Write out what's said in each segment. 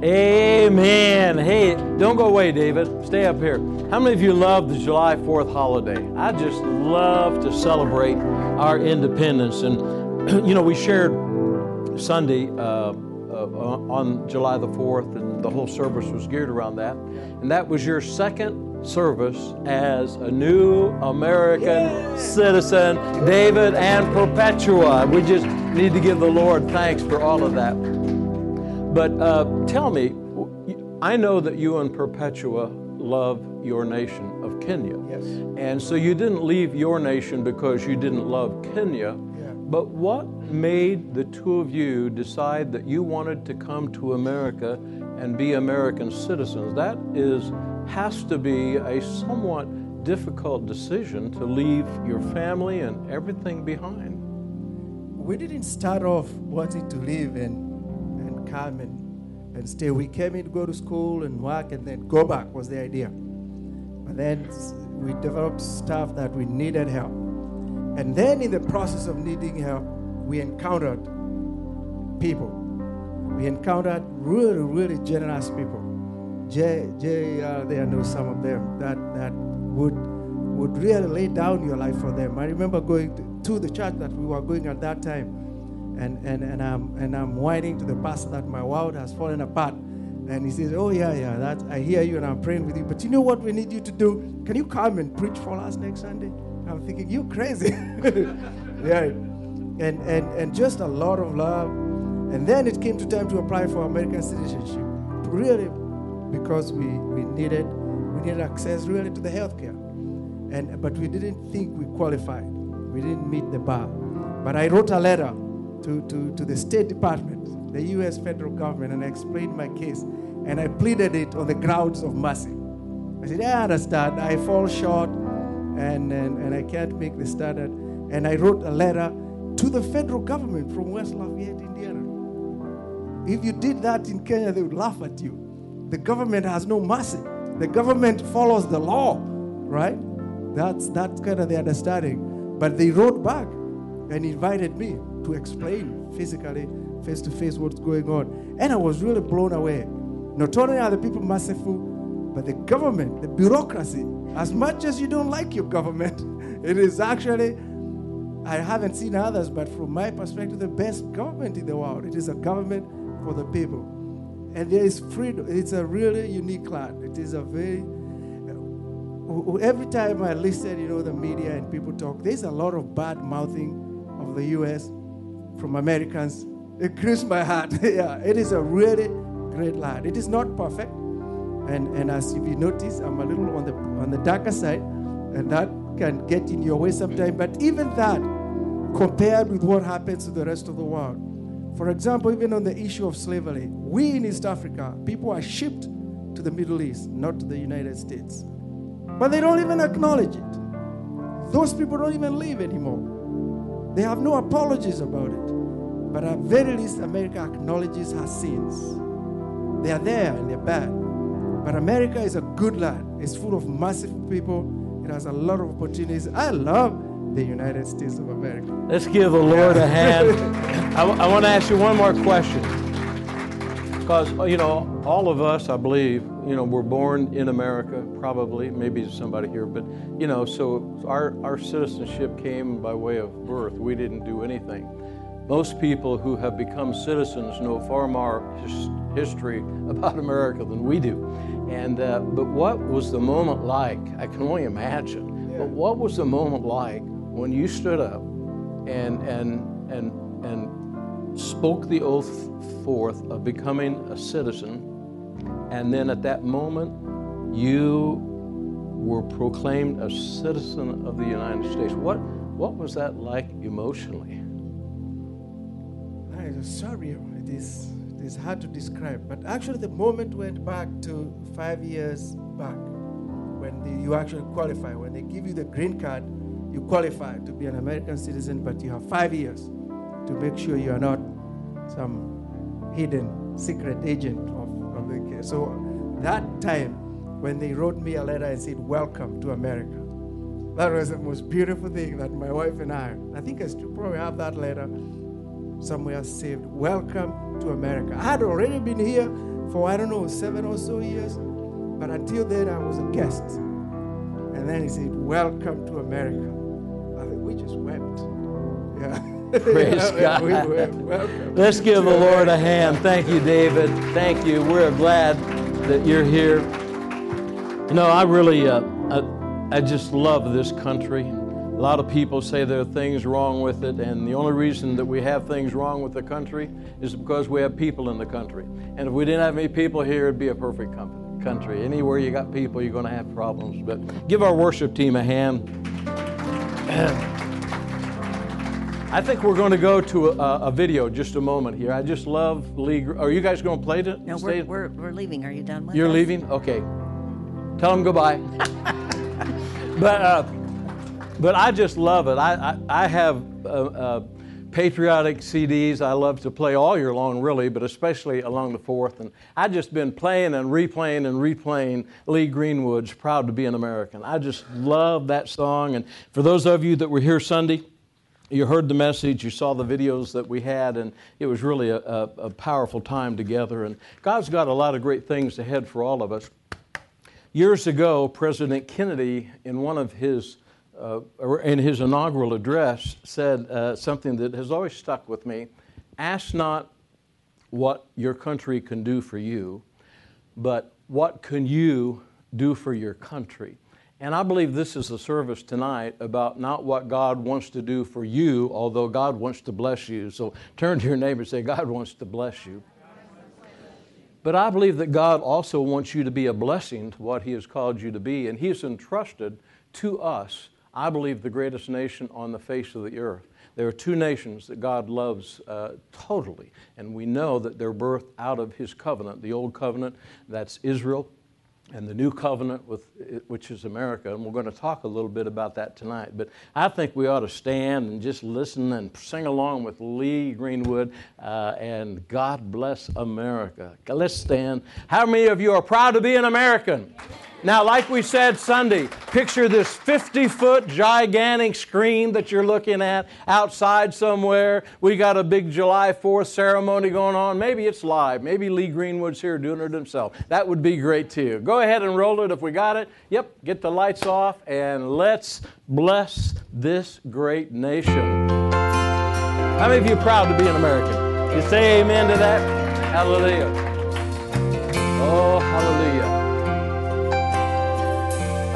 Amen. Hey, don't go away, David. Stay up here. How many of you love the July 4th holiday? I just love to celebrate our independence. And, you know, we shared Sunday uh, uh, on July the 4th, and the whole service was geared around that. And that was your second service as a new American citizen, David and Perpetua. We just need to give the Lord thanks for all of that. But uh, tell me, I know that you and Perpetua love your nation of Kenya. Yes. And so you didn't leave your nation because you didn't love Kenya. Yeah. But what made the two of you decide that you wanted to come to America and be American citizens? That is has to be a somewhat difficult decision to leave your family and everything behind. We didn't start off wanting to live and, and come and, and stay. We came in to go to school and work and then go back was the idea. But then we developed stuff that we needed help. And then in the process of needing help, we encountered people. We encountered really, really generous people. Jay, Jay uh, there knows some of them that, that would, would really lay down your life for them. I remember going to, to the church that we were going at that time, and, and, and, I'm, and I'm whining to the pastor that my world has fallen apart. And he says, Oh, yeah, yeah, that, I hear you and I'm praying with you. But you know what we need you to do? Can you come and preach for us next Sunday? I'm thinking, You're crazy. yeah. And, and, and just a lot of love. And then it came to time to apply for American citizenship. Really, because we, we needed we needed access really to the healthcare. And but we didn't think we qualified. We didn't meet the bar. But I wrote a letter to, to, to the State Department, the US federal government, and I explained my case. And I pleaded it on the grounds of mercy. I said, I understand, I fall short and, and, and I can't make the standard. And I wrote a letter to the federal government from West Lafayette, Indiana. If you did that in Kenya, they would laugh at you. The government has no mercy. The government follows the law, right? That's that's kind of the understanding. But they wrote back and invited me to explain physically, face to face, what's going on. And I was really blown away. Not only are the people merciful, but the government, the bureaucracy, as much as you don't like your government, it is actually I haven't seen others, but from my perspective, the best government in the world. It is a government for the people. And there is freedom. It's a really unique land. It is a very. Every time I listen, you know, the media and people talk, there's a lot of bad mouthing of the U.S. from Americans. It grieves my heart. yeah, it is a really great land. It is not perfect, and and as you notice, I'm a little on the on the darker side, and that can get in your way sometimes. But even that, compared with what happens to the rest of the world, for example, even on the issue of slavery, we in East Africa, people are shipped to the Middle East, not to the United States. But they don't even acknowledge it. Those people don't even live anymore. They have no apologies about it. But at very least, America acknowledges her sins. They are there and they're bad. But America is a good land. It's full of merciful people. It has a lot of opportunities. I love the United States of America. Let's give the Lord a hand. I, want to ask you one more question. Because, you know, all of us, I believe, you know, were born in America, probably, maybe somebody here, but, you know, so our, our citizenship came by way of birth. We didn't do anything. Most people who have become citizens know far more his, history about America than we do. And, uh, but what was the moment like? I can only imagine. But what was the moment like when you stood up and, and, and, and spoke the oath forth of becoming a citizen, and then at that moment, you were proclaimed a citizen of the United States. What, what was that like emotionally? I'm sorry, it is, it is hard to describe. But actually, the moment went back to five years back when the, you actually qualify. When they give you the green card, you qualify to be an American citizen, but you have five years to make sure you are not some hidden secret agent of, of the. So that time, when they wrote me a letter and said, Welcome to America, that was the most beautiful thing that my wife and I, I think I still probably have that letter somewhere saved. Welcome to America. I had already been here for I don't know, seven or so years. But until then, I was a guest. And then he said, Welcome to America. I mean, we just wept. Yeah. Praise God. Let's give the Lord a hand. Thank you, David. Thank you. We're glad that you're here. You know, I really, uh, I, I just love this country. A lot of people say there are things wrong with it, and the only reason that we have things wrong with the country is because we have people in the country. And if we didn't have any people here, it'd be a perfect country. Anywhere you got people, you're going to have problems. But give our worship team a hand. I think we're going to go to a, a video just a moment here. I just love Lee. Are you guys going to play it? No, we're, we're, we're leaving. Are you done with You're us? leaving? Okay. Tell them goodbye. but uh, but I just love it. I I, I have uh, uh, patriotic CDs I love to play all year long, really, but especially along the Fourth. And I've just been playing and replaying and replaying Lee Greenwood's "Proud to Be an American." I just love that song. And for those of you that were here Sunday you heard the message, you saw the videos that we had, and it was really a, a, a, powerful time together. And God's got a lot of great things ahead for all of us. Years ago, President Kennedy, in one of his uh, in his inaugural address, said uh, something that has always stuck with me: "Ask not what your country can do for you, but what can you do for your country." And I believe this is a service tonight about not what God wants to do for you, although God wants to bless you. So turn to your neighbor and say, God wants to bless you. But I believe that God also wants you to be a blessing to what He has called you to be. And He has entrusted to us, I believe, the greatest nation on the face of the earth. There are two nations that God loves uh, totally, and we know that they're birthed out of His covenant. The old covenant, that's Israel, and the new covenant with which is America, and we're going to talk a little bit about that tonight. But I think we ought to stand and just listen and sing along with Lee Greenwood uh, and God bless America. Let's stand. How many of you are proud to be an American? Now, like we said Sunday, picture this 50 foot gigantic screen that you're looking at outside somewhere. We got a big July 4th ceremony going on. Maybe it's live. Maybe Lee Greenwood's here doing it himself. That would be great too. Go ahead and roll it if we got it. Yep, get the lights off and let's bless this great nation. How many of you are proud to be an American? You say amen to that? Hallelujah.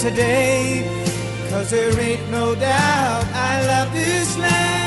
today. Cause there ain't no doubt I love this land.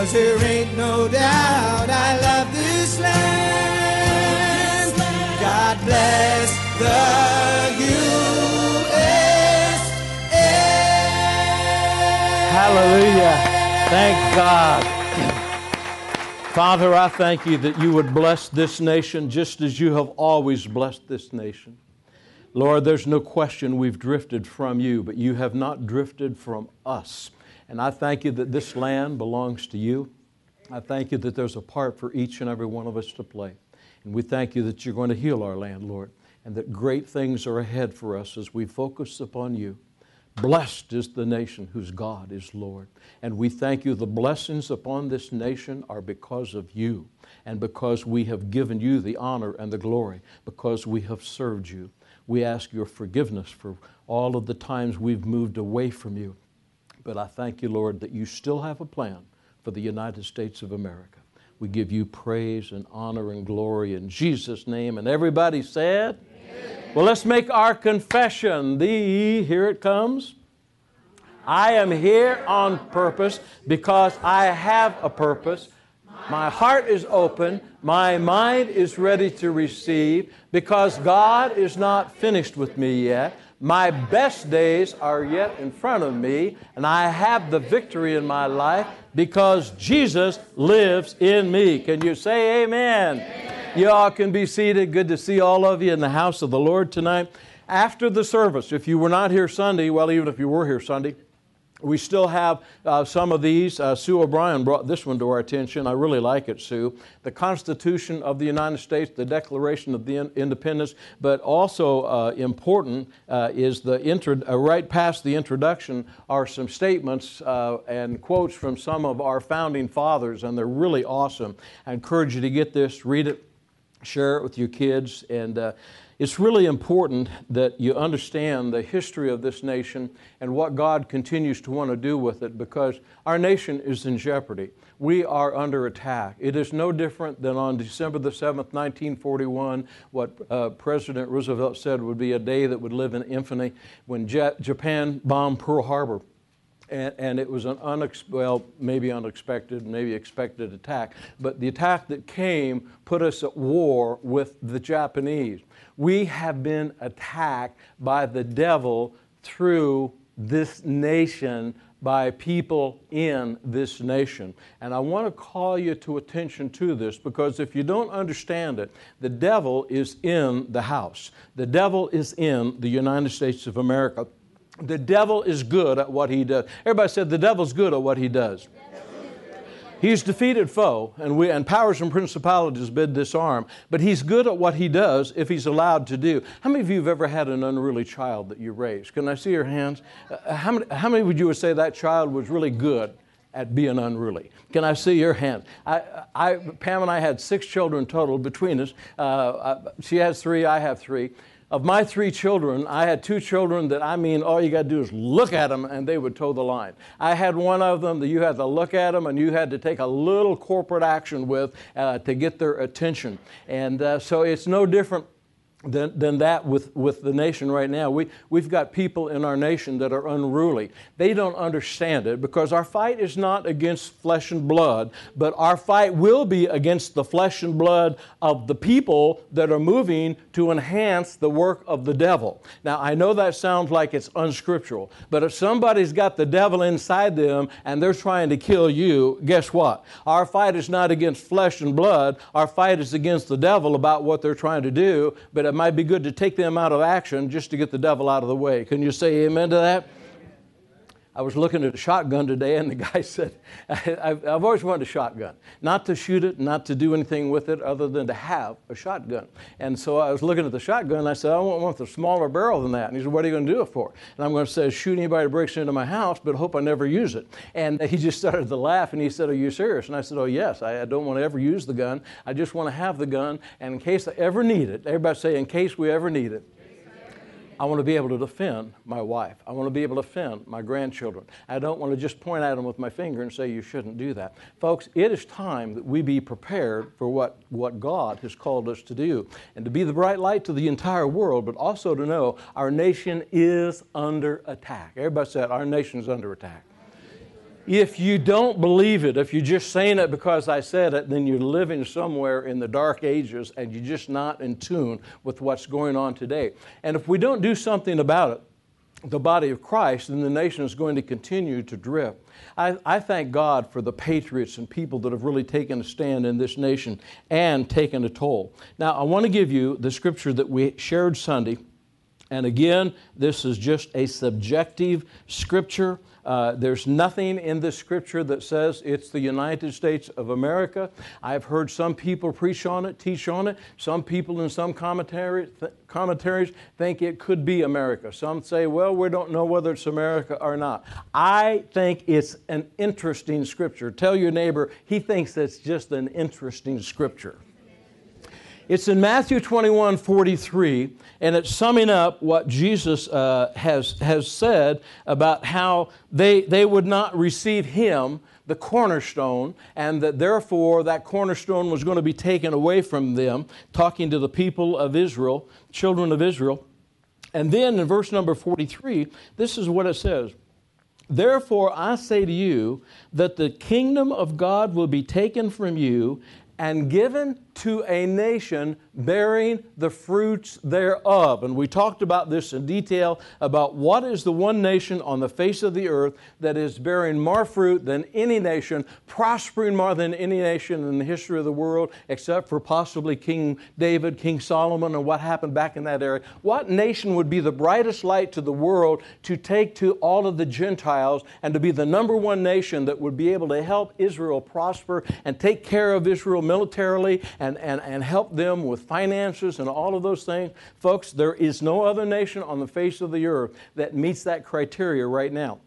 Cause there ain't no doubt I love this land. God bless the USA. Hallelujah. Thank God. Father, I thank you that you would bless this nation just as you have always blessed this nation. Lord, there's no question we've drifted from you, but you have not drifted from us. And I thank you that this land belongs to you. I thank you that there's a part for each and every one of us to play. And we thank you that you're going to heal our land, Lord, and that great things are ahead for us as we focus upon you. Blessed is the nation whose God is Lord. And we thank you. The blessings upon this nation are because of you and because we have given you the honor and the glory, because we have served you. We ask your forgiveness for all of the times we've moved away from you. But I thank you, Lord, that you still have a plan for the United States of America. We give you praise and honor and glory in Jesus' name. And everybody said, well, let's make our confession. The, here it comes. I am here on purpose because I have a purpose. My heart is open. My mind is ready to receive because God is not finished with me yet. My best days are yet in front of me, and I have the victory in my life because Jesus lives in me. Can you say amen? amen. You all can be seated. Good to see all of you in the house of the Lord tonight. After the service, if you were not here Sunday, well, even if you were here Sunday, we still have uh, some of these. Uh, Sue O'Brien brought this one to our attention. I really like it, Sue. The Constitution of the United States, the Declaration of the in- Independence, but also uh, important uh, is the intro- uh, right past the introduction are some statements uh, and quotes from some of our founding fathers, and they're really awesome. I encourage you to get this, read it share it with your kids. And it's really important that you understand the history of this nation and what God continues to want to do with it because our nation is in jeopardy. We are under attack. It is no different than on December the 7th, 1941, what uh, President Roosevelt said would be a day that would live in infamy when Japan bombed Pearl Harbor and, and, it was an unex- well, maybe unexpected, maybe expected attack. But the attack that came put us at war with the Japanese. We have been attacked by the devil through this nation by people in this nation. And I want to call you to attention to this because if you don't understand it, the devil is in the house. The devil is in the United States of America. The devil is good at what he does. Everybody said the devil's good at what he does. He's defeated foe, and, we, and powers and principalities bid disarm, but he's good at what he does if he's allowed to do. How many of you have ever had an unruly child that you raised? Can I see your hands? Uh, how, many, how many would you say that child was really good at being unruly? Can I see your hand? I, I, Pam and I had six children total between us. Uh, uh she has three, I have three of my three children, I had two children that I mean, all you got to do is look at them and they would toe the line. I had one of them that you had to look at them and you had to take a little corporate action with uh, to get their attention. And uh, so it's no different than, than that with, with the nation right now. We, we've got people in our nation that are unruly. They don't understand it because our fight is not against flesh and blood, but our fight will be against the flesh and blood of the people that are moving to enhance the work of the devil. Now, I know that sounds like it's unscriptural, but if somebody's got the devil inside them and they're trying to kill you, guess what? Our fight is not against flesh and blood, our fight is against the devil about what they're trying to do, but it might be good to take them out of action just to get the devil out of the way. Can you say amen to that? I was looking at a shotgun today, and the guy said, I've, I've, always wanted a shotgun. Not to shoot it, not to do anything with it other than to have a shotgun. And so I was looking at the shotgun, and I said, I want one with a smaller barrel than that. And he said, What are you going to do it for? And I'm going to say, Shoot anybody that breaks into my house, but hope I never use it. And he just started to laugh, and he said, Are you serious? And I said, Oh, yes. I, I don't want to ever use the gun. I just want to have the gun, and in case I ever need it, everybody say, In case we ever need it. I want to be able to defend my wife. I want to be able to defend my grandchildren. I don't want to just point at them with my finger and say, you shouldn't do that. Folks, it is time that we be prepared for what, what God has called us to do and to be the bright light to the entire world, but also to know our nation is under attack. Everybody said, our nation is under attack. If you don't believe it, if you're just saying it because I said it, then you're living somewhere in the dark ages and you're just not in tune with what's going on today. And if we don't do something about it, the body of Christ, then the nation is going to continue to drift. I, I, thank God for the patriots and people that have really taken a stand in this nation and taken a toll. Now, I want to give you the scripture that we shared Sunday. And again, this is just a subjective scripture. Uh, there's nothing in the scripture that says it's the United States of America. I've heard some people preach on it, teach on it. Some people in some commentary, th- commentaries think it could be America. Some say, well, we don't know whether it's America or not. I think it's an interesting scripture. Tell your neighbor, he thinks it's just an interesting scripture. It's in Matthew 21 43, and it's summing up what Jesus uh, has, has said about how they, they would not receive him, the cornerstone, and that therefore that cornerstone was going to be taken away from them, talking to the people of Israel, children of Israel. And then in verse number 43, this is what it says. Therefore, I say to you that the kingdom of God will be taken from you and given to a nation bearing the fruits thereof. And we talked about this in detail about what is the one nation on the face of the earth that is bearing more fruit than any nation, prospering more than any nation in the history of the world, except for possibly King David, King Solomon, and what happened back in that area. What nation would be the brightest light to the world to take to all of the Gentiles and to be the number one nation that would be able to help Israel prosper and take care of Israel militarily and, and, and help them with finances and all of those things. Folks, there is no other nation on the face of the earth that meets that criteria right now.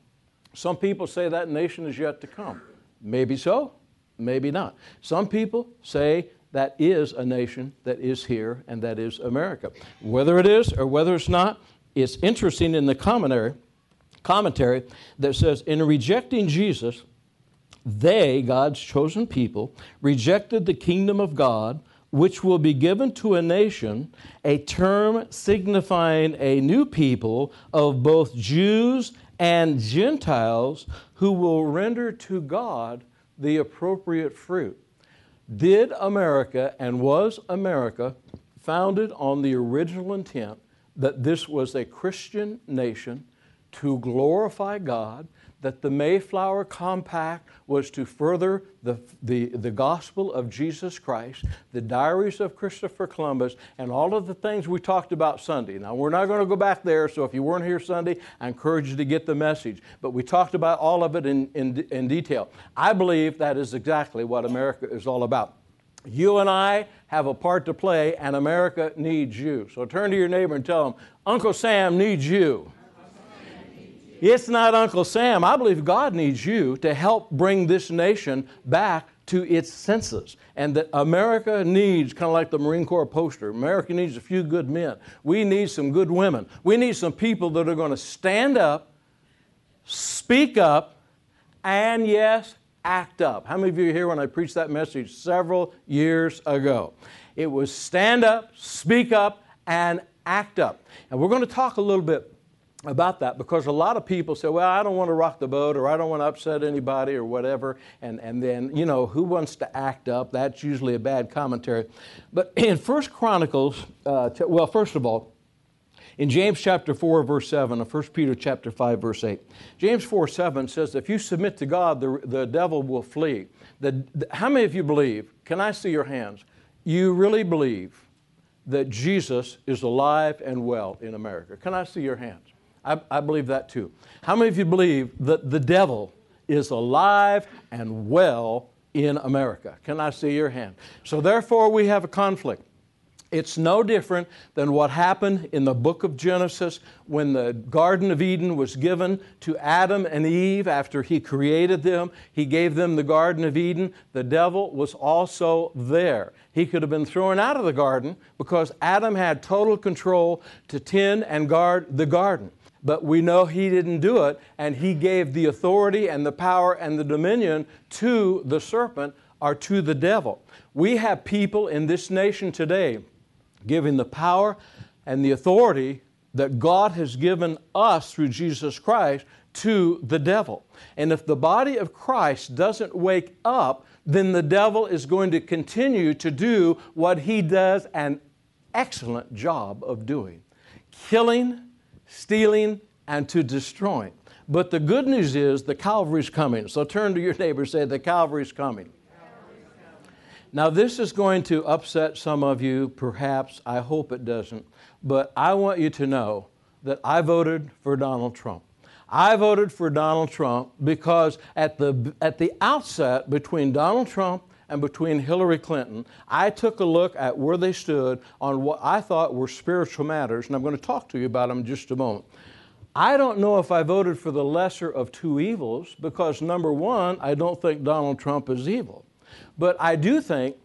Some people say that nation is yet to come. Maybe so, maybe not. Some people say that is a nation that is here and that is America. Whether it is or whether it's not, it's interesting in the commentary, commentary that says, in rejecting Jesus, they, God's chosen people, rejected the kingdom of God, which will be given to a nation, a term signifying a new people of both Jews and Gentiles who will render to God the appropriate fruit. Did America and was America founded on the original intent that this was a Christian nation to glorify God, that the Mayflower Compact was to further the, the, the gospel of Jesus Christ, the diaries of Christopher Columbus, and all of the things we talked about Sunday. Now, we're not going to go back there, so if you weren't here Sunday, I encourage you to get the message. But we talked about all of it in, in, in detail. I believe that is exactly what America is all about. You and I have a part to play, and America needs you. So turn to your neighbor and tell them, Uncle Sam needs you. It's not Uncle Sam. I believe God needs you to help bring this nation back to its senses. And that America needs, kind of like the Marine Corps poster, America needs a few good men. We need some good women. We need some people that are going to stand up, speak up, and yes, act up. How many of you are here when I preached that message several years ago? It was stand up, speak up, and act up. And we're going to talk a little bit about that because a lot of people say, well, I don't want to rock the boat or I don't want to upset anybody or whatever. And, and then, you know, who wants to act up? That's usually a bad commentary. But in First Chronicles, uh, well, first of all, in James chapter 4, verse 7, and 1 Peter chapter 5, verse 8, James 4, 7 says, if you submit to God, the, the devil will flee. The, the, how many of you believe? Can I see your hands? You really believe that Jesus is alive and well in America? Can I see your hands? I, I believe that too. How many of you believe that the devil is alive and well in America? Can I see your hand? So, therefore, we have a conflict. It's no different than what happened in the book of Genesis when the Garden of Eden was given to Adam and Eve after he created them. He gave them the Garden of Eden. The devil was also there. He could have been thrown out of the garden because Adam had total control to tend and guard the garden but we know he didn't do it, and he gave the authority and the power and the dominion to the serpent or to the devil. We have people in this nation today giving the power and the authority that God has given us through Jesus Christ to the devil. And if the body of Christ doesn't wake up, then the devil is going to continue to do what he does an excellent job of doing killing, stealing, and to destroying. But the good news is the Calvary's coming. So turn to your neighbor say, The Calvary's coming. Now, this is going to upset some of you, perhaps. I hope it doesn't. But I want you to know that I voted for Donald Trump. I voted for Donald Trump because at the, at the outset, between Donald Trump and between Hillary Clinton, I took a look at where they stood on what I thought were spiritual matters, and I'm going to talk to you about them in just a moment. I don't know if I voted for the lesser of two evils because, number one, I don't think Donald Trump is evil. But I do think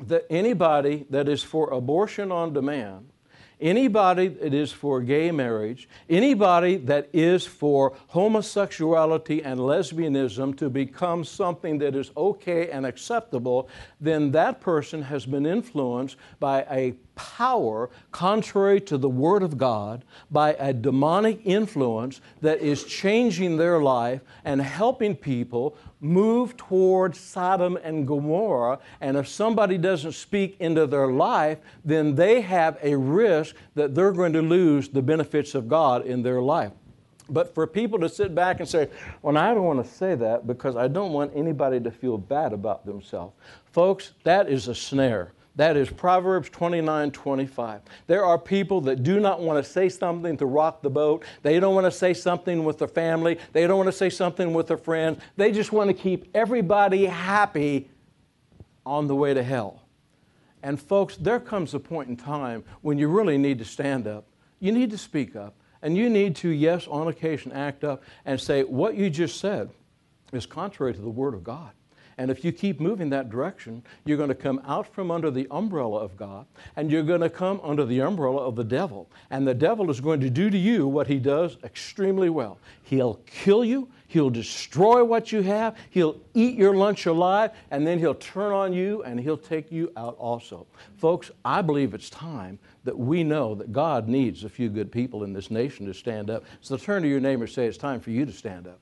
that anybody that is for abortion on demand, anybody that is for gay marriage, anybody that is for homosexuality and lesbianism to become something that is okay and acceptable, then that person has been influenced by a power contrary to the Word of God by a demonic influence that is changing their life and helping people move toward Sodom and Gomorrah. And if somebody doesn't speak into their life, then they have a risk that they're going to lose the benefits of God in their life. But for people to sit back and say, well, I don't want to say that because I don't want anybody to feel bad about themselves. Folks, that is a snare. That is Proverbs 29 25. There are people that do not want to say something to rock the boat. They don't want to say something with their family. They don't want to say something with their friends. They just want to keep everybody happy on the way to hell. And, folks, there comes a point in time when you really need to stand up. You need to speak up. And you need to, yes, on occasion, act up and say, what you just said is contrary to the Word of God. And if you keep moving that direction, you're going to come out from under the umbrella of God and you're going to come under the umbrella of the devil. And the devil is going to do to you what he does extremely well. He'll kill you, he'll destroy what you have, he'll eat your lunch alive, and then he'll turn on you and he'll take you out also. Folks, I believe it's time that we know that God needs a few good people in this nation to stand up. So turn to your neighbor and say, It's time for you to stand up.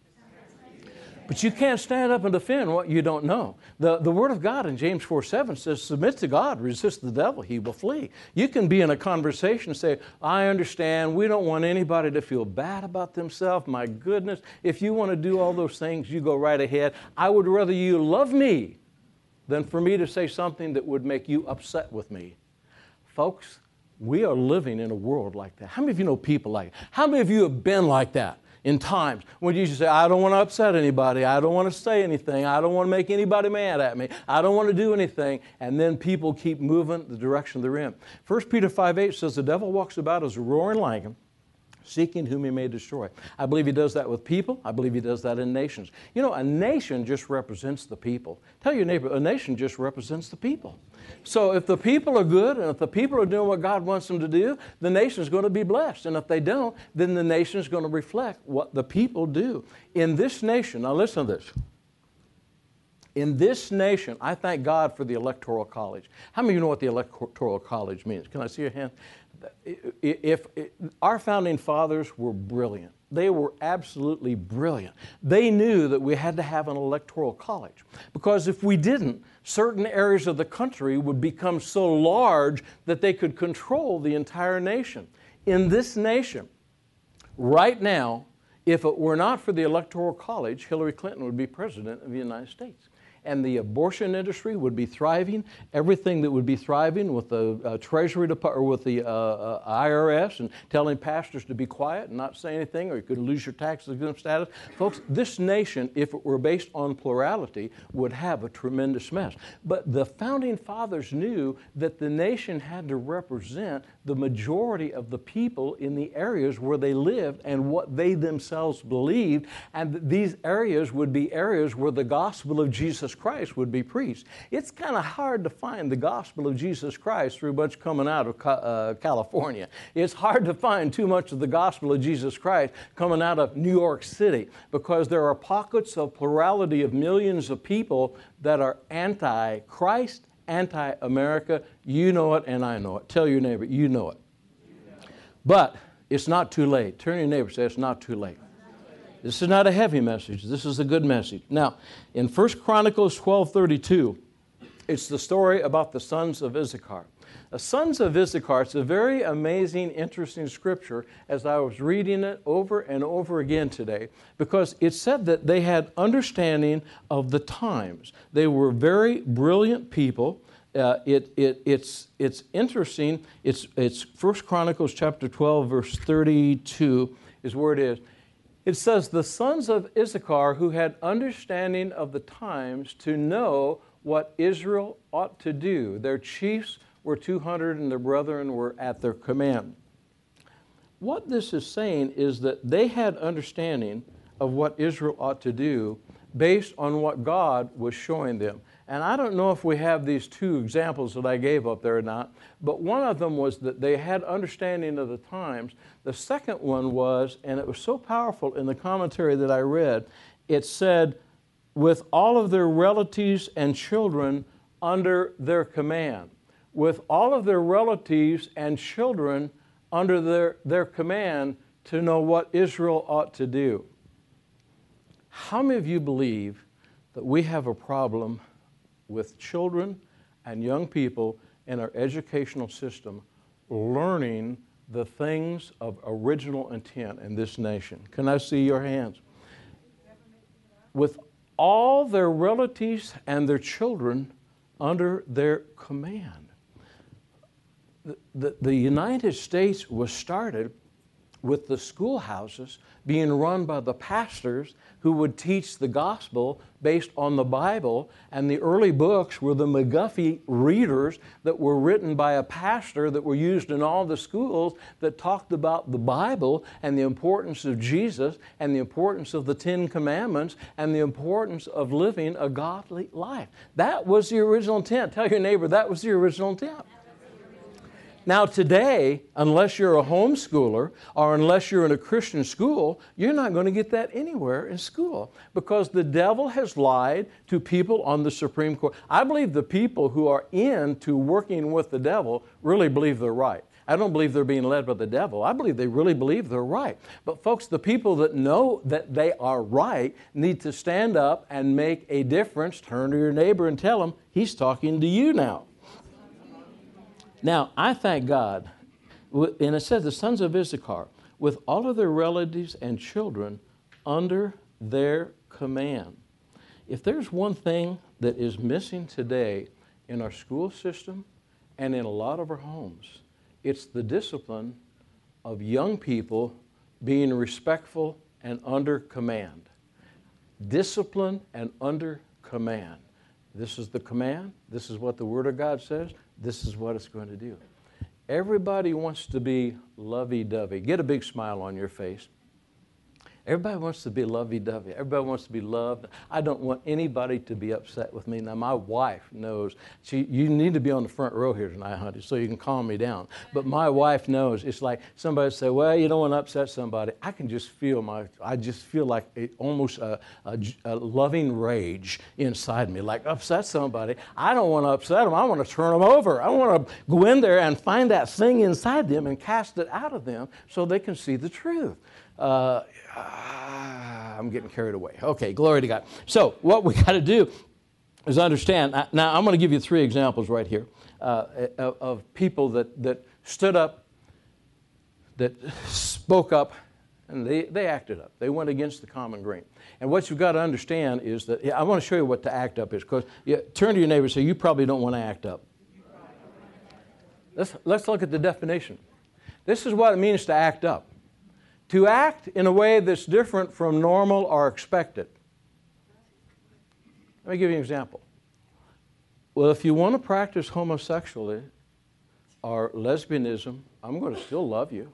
But you can't stand up and defend what you don't know. The, the Word of God in James 4 7 says, Submit to God, resist the devil, he will flee. You can be in a conversation and say, I understand, we don't want anybody to feel bad about themselves. My goodness, if you want to do all those things, you go right ahead. I would rather you love me than for me to say something that would make you upset with me. Folks, we are living in a world like that. How many of you know people like that? How many of you have been like that? In times. When you say, I don't want to upset anybody, I don't want to say anything, I don't want to make anybody mad at me, I don't want to do anything, and then people keep moving the direction they're in. 1 Peter 5 8 says, The devil walks about as a roaring lion seeking whom he may destroy. I believe he does that with people. I believe he does that in nations. You know, a nation just represents the people. Tell your neighbor, a nation just represents the people. So if the people are good and if the people are doing what God wants them to do, the nation is going to be blessed. And if they don't, then the nation is going to reflect what the people do. In this nation, now listen to this. In this nation, I thank God for the Electoral College. How many of you know what the Electoral College means? Can I see your hand? If, if our founding fathers were brilliant, they were absolutely brilliant. They knew that we had to have an electoral college because if we didn't, certain areas of the country would become so large that they could control the entire nation. In this nation, right now, if it were not for the Electoral College, Hillary Clinton would be president of the United States and the abortion industry would be thriving. Everything that would be thriving with the uh, Treasury Department or with the uh, uh, IRS and telling pastors to be quiet and not say anything, or you could lose your tax exempt status. Folks, this nation, if it were based on plurality, would have a tremendous mess. But the founding fathers knew that the nation had to represent the majority of the people in the areas where they lived and what they themselves believed, and these areas would be areas where the gospel of Jesus Jesus Christ would be preached. It's kind of hard to find the gospel of Jesus Christ through much coming out of uh, California. It's hard to find too much of the gospel of Jesus Christ coming out of New York City because there are pockets of plurality of millions of people that are anti Christ, anti America. You know it, and I know it. Tell your neighbor, you know it. But it's not too late. Turn your neighbor say, It's not too late. This is not a heavy message. This is a good message. Now, in 1 Chronicles 12:32, it's the story about the sons of Issachar. The sons of Issachar, it's a very amazing, interesting scripture as I was reading it over and over again today, because it said that they had understanding of the times. They were very brilliant people. Uh, it, it, it's, it's interesting. It's, it's 1 Chronicles chapter 12, verse 32 is where it is. It says, The sons of Issachar who had understanding of the times to know what Israel ought to do. Their chiefs were 200 and their brethren were at their command. What this is saying is that they had understanding of what Israel ought to do based on what God was showing them. And I don't know if we have these two examples that I gave up there or not, but one of them was that they had understanding of the times. The second one was, and it was so powerful in the commentary that I read, it said, with all of their relatives and children under their command. With all of their relatives and children under their, their command to know what Israel ought to do. How many of you believe that we have a problem with children and young people in our educational system learning the things of original intent in this nation? Can I see your hands? With all their relatives and their children under their command. The, the, the United States was started with the schoolhouses being run by the pastors who would teach the gospel based on the Bible. And the early books were the McGuffey readers that were written by a pastor that were used in all the schools that talked about the Bible and the importance of Jesus and the importance of the Ten Commandments and the importance of living a godly life. That was the original intent. Tell your neighbor that was the original intent. Now, today, unless you're a homeschooler or unless you're in a Christian school, you're not going to get that anywhere in school because the devil has lied to people on the Supreme Court. I believe the people who are into working with the devil really believe they're right. I don't believe they're being led by the devil. I believe they really believe they're right. But, folks, the people that know that they are right need to stand up and make a difference. Turn to your neighbor and tell him, He's talking to you now. Now, I thank God, and it says the sons of Issachar, with all of their relatives and children under their command. If there's one thing that is missing today in our school system and in a lot of our homes, it's the discipline of young people being respectful and under command. Discipline and under command. This is the command. This is what the Word of God says this is what it's going to do. Everybody wants to be lovey dovey. Get a big smile on your face. Everybody wants to be lovey dovey. Everybody wants to be loved. I don't want anybody to be upset with me. Now, my wife knows. She, you need to be on the front row here tonight, honey, so you can calm me down. But my wife knows. It's like somebody say, well, you don't want to upset somebody. I can just feel my, I just feel like a, almost a, a, a loving rage inside me, like upset somebody. I don't want to upset them. I want to turn them over. I want to go in there and find that thing inside them and cast it out of them so they can see the truth. Uh, I'm getting carried away. Okay, glory to God. So, what we got to do is understand. Now, I'm going to give you three examples right here uh, of people that, that stood up, that spoke up, and they, they acted up. They went against the common grain. And what you've got to understand is that yeah, I want to show you what to act up is. Because yeah, turn to your neighbor and say, You probably don't want to act up. Let's, let's look at the definition. This is what it means to act up to act in a way that's different from normal or expected. Let me give you an example. Well, if you want to practice homosexuality or lesbianism, I'm going to still love you.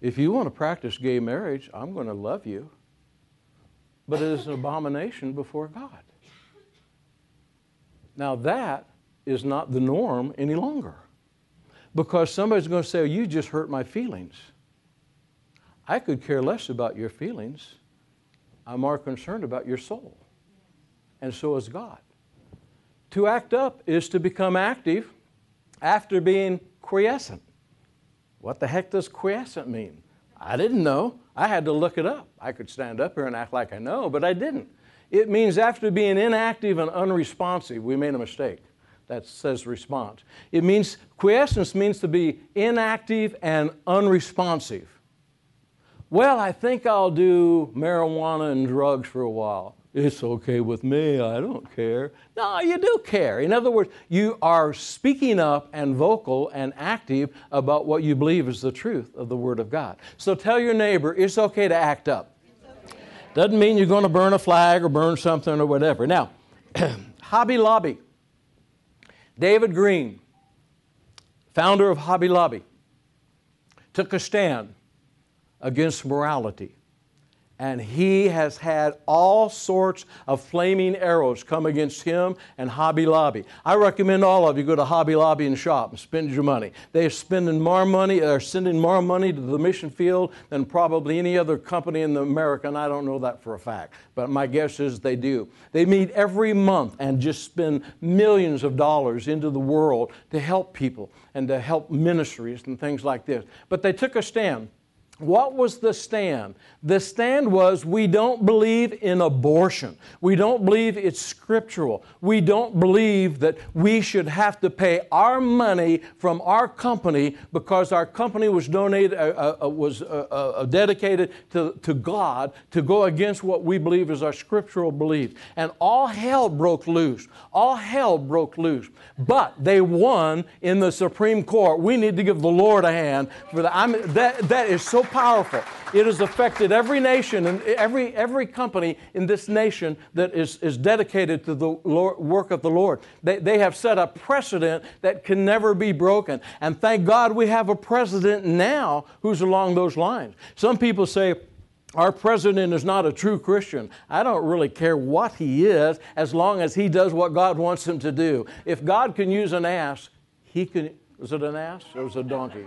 If you want to practice gay marriage, I'm going to love you. But it is an abomination before God. Now, that is not the norm any longer. Because somebody's going to say, oh, You just hurt my feelings. I could care less about your feelings. I'm more concerned about your soul. And so is God. To act up is to become active after being quiescent. What the heck does quiescent mean? I didn't know. I had to look it up. I could stand up here and act like I know, but I didn't. It means after being inactive and unresponsive, we made a mistake. That says response. It means, quiescence means to be inactive and unresponsive. Well, I think I'll do marijuana and drugs for a while. It's okay with me, I don't care. No, you do care. In other words, you are speaking up and vocal and active about what you believe is the truth of the Word of God. So tell your neighbor it's okay to act up. Doesn't mean you're going to burn a flag or burn something or whatever. Now, Hobby Lobby. David Green, founder of Hobby Lobby, took a stand against morality and he has had all sorts of flaming arrows come against him and Hobby Lobby. I recommend all of you go to Hobby Lobby and shop and spend your money. They are spending more money, they're sending more money to the mission field than probably any other company in America, and I don't know that for a fact, but my guess is they do. They meet every month and just spend millions of dollars into the world to help people and to help ministries and things like this. But they took a stand what was the stand? The stand was we don't believe in abortion. We don't believe it's scriptural. We don't believe that we should have to pay our money from our company because our company was donated, uh, uh, uh was uh, uh, uh, dedicated to, to God to go against what we believe is our scriptural belief. And all hell broke loose. All hell broke loose. But they won in the Supreme Court. We need to give the Lord a hand for that. I mean, that, that is so powerful. It has affected every nation and every, every company in this nation that is, is dedicated to the Lord, work of the Lord. They, they have set a precedent that can never be broken. And thank God we have a president now who's along those lines. Some people say, our president is not a true Christian. I don't really care what he is as long as he does what God wants him to do. If God can use an ass, he can. Was it an ass or was it a donkey?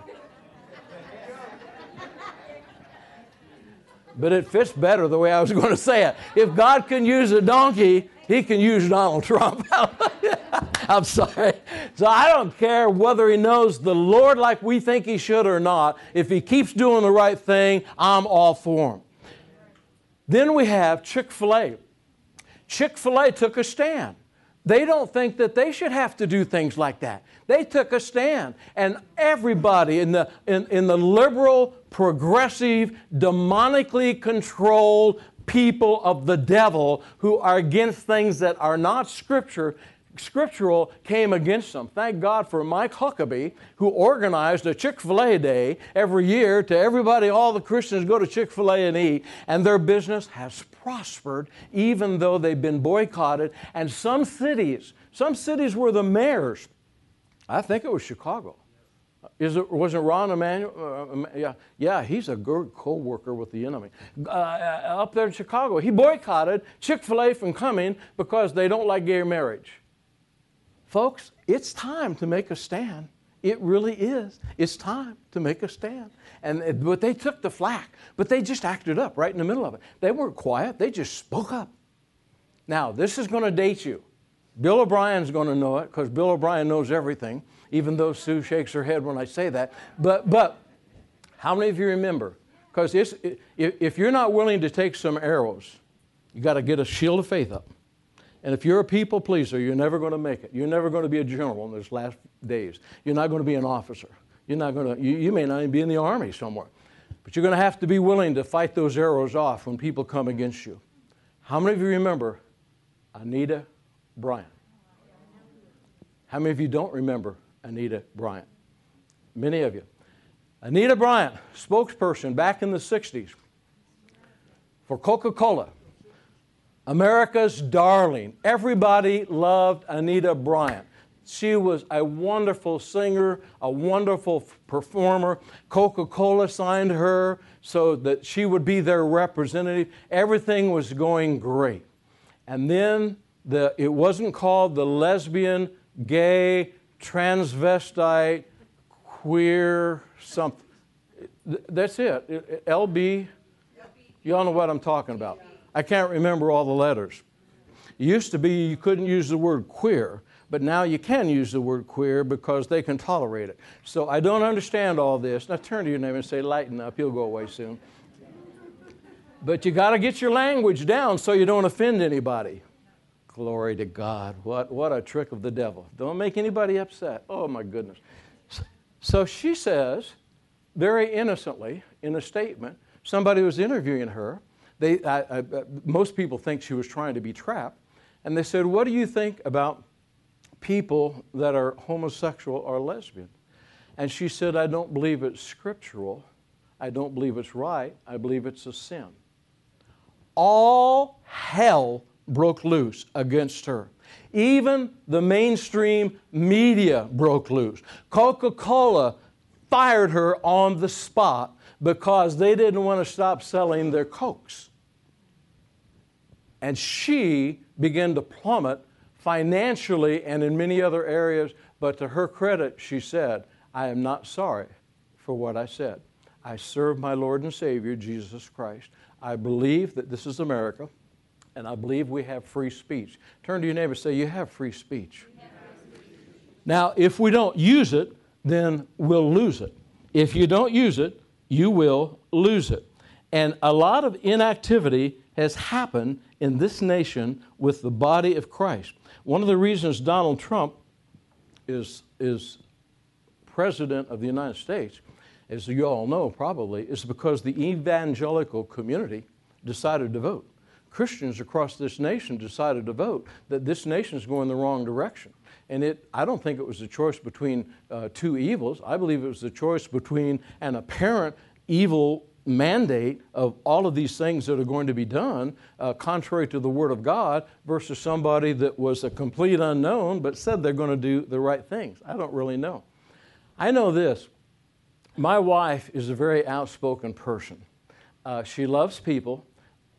But it fits better the way I was going to say it. If God can use a donkey, he can use Donald Trump. I'm sorry. So I don't care whether he knows the Lord like we think he should or not. If he keeps doing the right thing, I'm all for him. Then we have Chick fil A. Chick fil A took a stand. They don't think that they should have to do things like that. They took a stand. And everybody in the, in, in the liberal, progressive, demonically controlled people of the devil who are against things that are not scripture scriptural came against them. Thank God for Mike Huckabee, who organized a Chick fil A day every year to everybody, all the Christians go to Chick fil A and eat, and their business has prospered even though they've been boycotted. And some cities, some cities where the mayors I think it was Chicago. Is it, was it Rahm Emanuel? Uh, yeah, yeah, he's a good co-worker with the enemy. Uh, uh, up there in Chicago, he boycotted Chick-fil-A from coming because they don't like gay marriage. Folks, it's time to make a stand. It really is. It's time to make a stand. And but they took the flack, but they just acted up right in the middle of it. They weren't quiet. They just spoke up. Now, this is going to date you. Bill O'Brien's going to know it because Bill O'Brien knows everything, even though Sue shakes her head when I say that. But, but how many of you remember? Because if, if you're not willing to take some arrows, you got to get a shield of faith up. And if you're a people pleaser, you're never going to make it. You're never going to be a general in those last days. You're not going to be an officer. You're not going to, you, you may not even be in the army somewhere. But you're going to have to be willing to fight those arrows off when people come against you. How many of you remember Anita Bryant. How many of you don't remember Anita Bryant? Many of you. Anita Bryant, spokesperson back in the 60s for Coca Cola, America's darling. Everybody loved Anita Bryant. She was a wonderful singer, a wonderful performer. Coca Cola signed her so that she would be their representative. Everything was going great. And then the, it wasn't called the lesbian, gay, transvestite, queer, something. That's it. LB. You all know what I'm talking about. I can't remember all the letters. It used to be you couldn't use the word queer, but now you can use the word queer because they can tolerate it. So I don't understand all this. Now turn to your neighbor and say, lighten up, you'll go away soon. But you got to get your language down so you don't offend anybody. Glory to God. What, what a trick of the devil. Don't make anybody upset. Oh, my goodness. So she says, very innocently, in a statement, somebody was interviewing her. They, I, I, uh, most people think she was trying to be trapped. And they said, What do you think about people that are homosexual or lesbian? And she said, I don't believe it's scriptural. I don't believe it's right. I believe it's a sin. All hell broke loose against her. Even the mainstream media broke loose. Coca Cola fired her on the spot because they didn't want to stop selling their Cokes. And she began to plummet financially and in many other areas, but to her credit, she said, I am not sorry for what I said. I serve my Lord and Savior, Jesus Christ. I believe that this is America, and I believe we have free speech. Turn to your neighbor and say, You have free speech. Now, if we don't use it, then we'll lose it. If you don't use it, you will lose it. And a lot of inactivity has happened in this nation with the body of Christ. One of the reasons Donald Trump is, is president of the United States, as you all know probably, is because the evangelical community decided to vote. Christians across this nation decided to vote that this nation is going the wrong direction. And it, I don't think it was a choice between uh, two evils. I believe it was a choice between an apparent evil mandate of all of these things that are going to be done uh, contrary to the Word of God versus somebody that was a complete unknown but said they're going to do the right things. I don't really know. I know this my wife is a very outspoken person. Uh, she loves people.